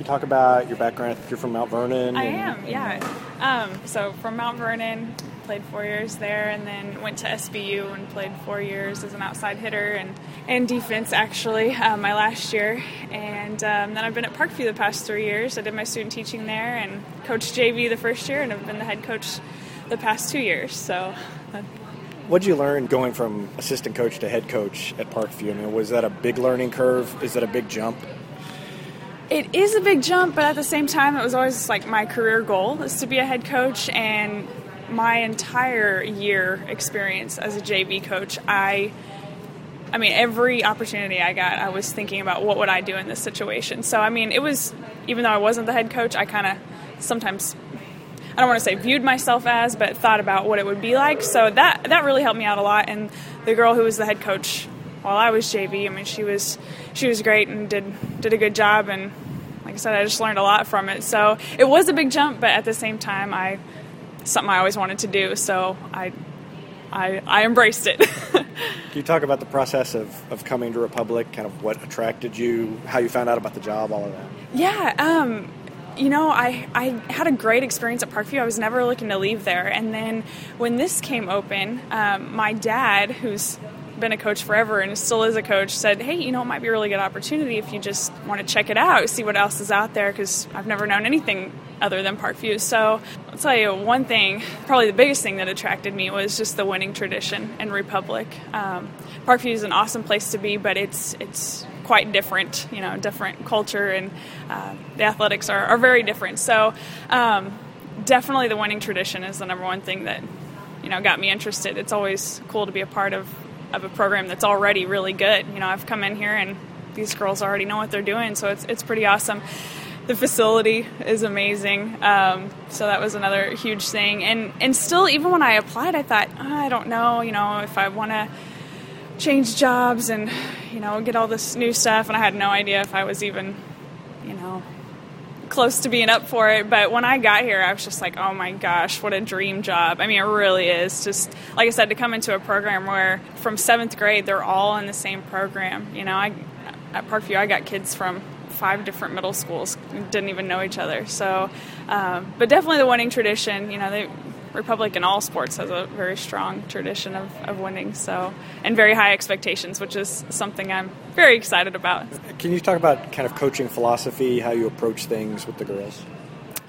you talk about your background? You're from Mount Vernon. I am, yeah. Um, so from Mount Vernon, played four years there, and then went to SBU and played four years as an outside hitter and, and defense actually um, my last year. And um, then I've been at Parkview the past three years. I did my student teaching there and coached JV the first year, and I've been the head coach the past two years. So. uh, What did you learn going from assistant coach to head coach at Parkview? I mean, was that a big learning curve? Is that a big jump? It is a big jump, but at the same time, it was always like my career goal is to be a head coach. And my entire year experience as a JV coach, I, I mean, every opportunity I got, I was thinking about what would I do in this situation. So I mean, it was even though I wasn't the head coach, I kind of sometimes. I don't want to say viewed myself as, but thought about what it would be like. So that that really helped me out a lot. And the girl who was the head coach while I was JV, I mean, she was she was great and did did a good job. And like I said, I just learned a lot from it. So it was a big jump, but at the same time, I something I always wanted to do. So I I, I embraced it. Can you talk about the process of, of coming to Republic, kind of what attracted you, how you found out about the job, all of that? Yeah, um, you know, I, I had a great experience at Parkview. I was never looking to leave there. And then when this came open, um, my dad, who's been a coach forever and still is a coach, said, Hey, you know, it might be a really good opportunity if you just want to check it out, see what else is out there, because I've never known anything other than Parkview. So I'll tell you one thing, probably the biggest thing that attracted me was just the winning tradition in Republic. Um, Parkview is an awesome place to be, but it's, it's, quite different, you know, different culture, and uh, the athletics are, are very different. So, um, definitely the winning tradition is the number one thing that, you know, got me interested. It's always cool to be a part of, of a program that's already really good. You know, I've come in here and these girls already know what they're doing, so it's, it's pretty awesome. The facility is amazing, um, so that was another huge thing. And and still, even when I applied, I thought oh, I don't know, you know, if I want to change jobs and you know get all this new stuff and i had no idea if i was even you know close to being up for it but when i got here i was just like oh my gosh what a dream job. I mean it really is. Just like i said to come into a program where from seventh grade they're all in the same program. You know i at parkview i got kids from five different middle schools didn't even know each other. So um, but definitely the winning tradition you know they Republic in all sports has a very strong tradition of, of winning, so and very high expectations, which is something I'm very excited about. Can you talk about kind of coaching philosophy, how you approach things with the girls?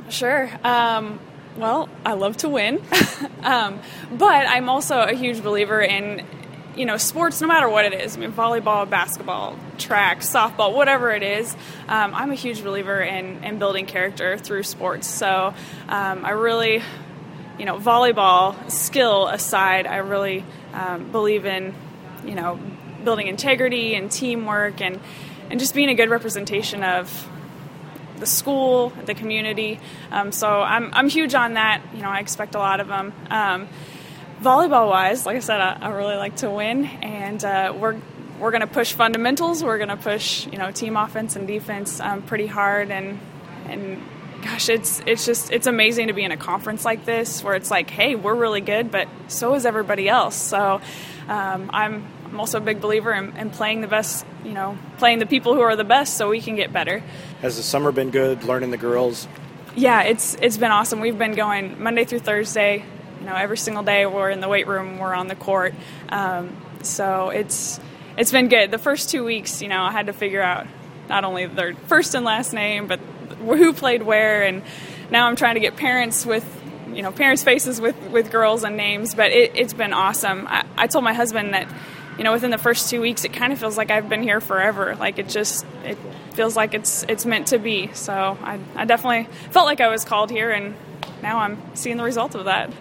Sure. Um, well, I love to win, um, but I'm also a huge believer in you know sports, no matter what it is. I mean, volleyball, basketball, track, softball, whatever it is. Um, I'm a huge believer in, in building character through sports. So um, I really you know, volleyball skill aside, I really um, believe in, you know, building integrity and teamwork and, and just being a good representation of the school, the community. Um, so I'm, I'm huge on that. You know, I expect a lot of them. Um, volleyball wise, like I said, I, I, really like to win, and uh, we're we're going to push fundamentals. We're going to push you know team offense and defense um, pretty hard, and and gosh, it's it's just it's amazing to be in a conference like this where it's like, hey, we're really good, but so is everybody else. So um, I'm I'm also a big believer in, in, playing the best, you know, playing the people who are the best, so we can get better. Has the summer been good? Learning the girls? Yeah, it's it's been awesome. We've been going Monday through Thursday. You know, every single day we're in the weight room, we're on the court. Um, so it's it's been good. The first two weeks, you know, I had to figure out not only their first and last name, but who played where, and now I'm trying to get parents with you know parents' faces with with girls and names. But it, has been awesome. I, I told my husband that you know within the first two weeks, it kind of feels like I've been here forever. Like it just it feels like it's it's meant to be. So I, I definitely felt like I was called here, and now I'm seeing the result of that.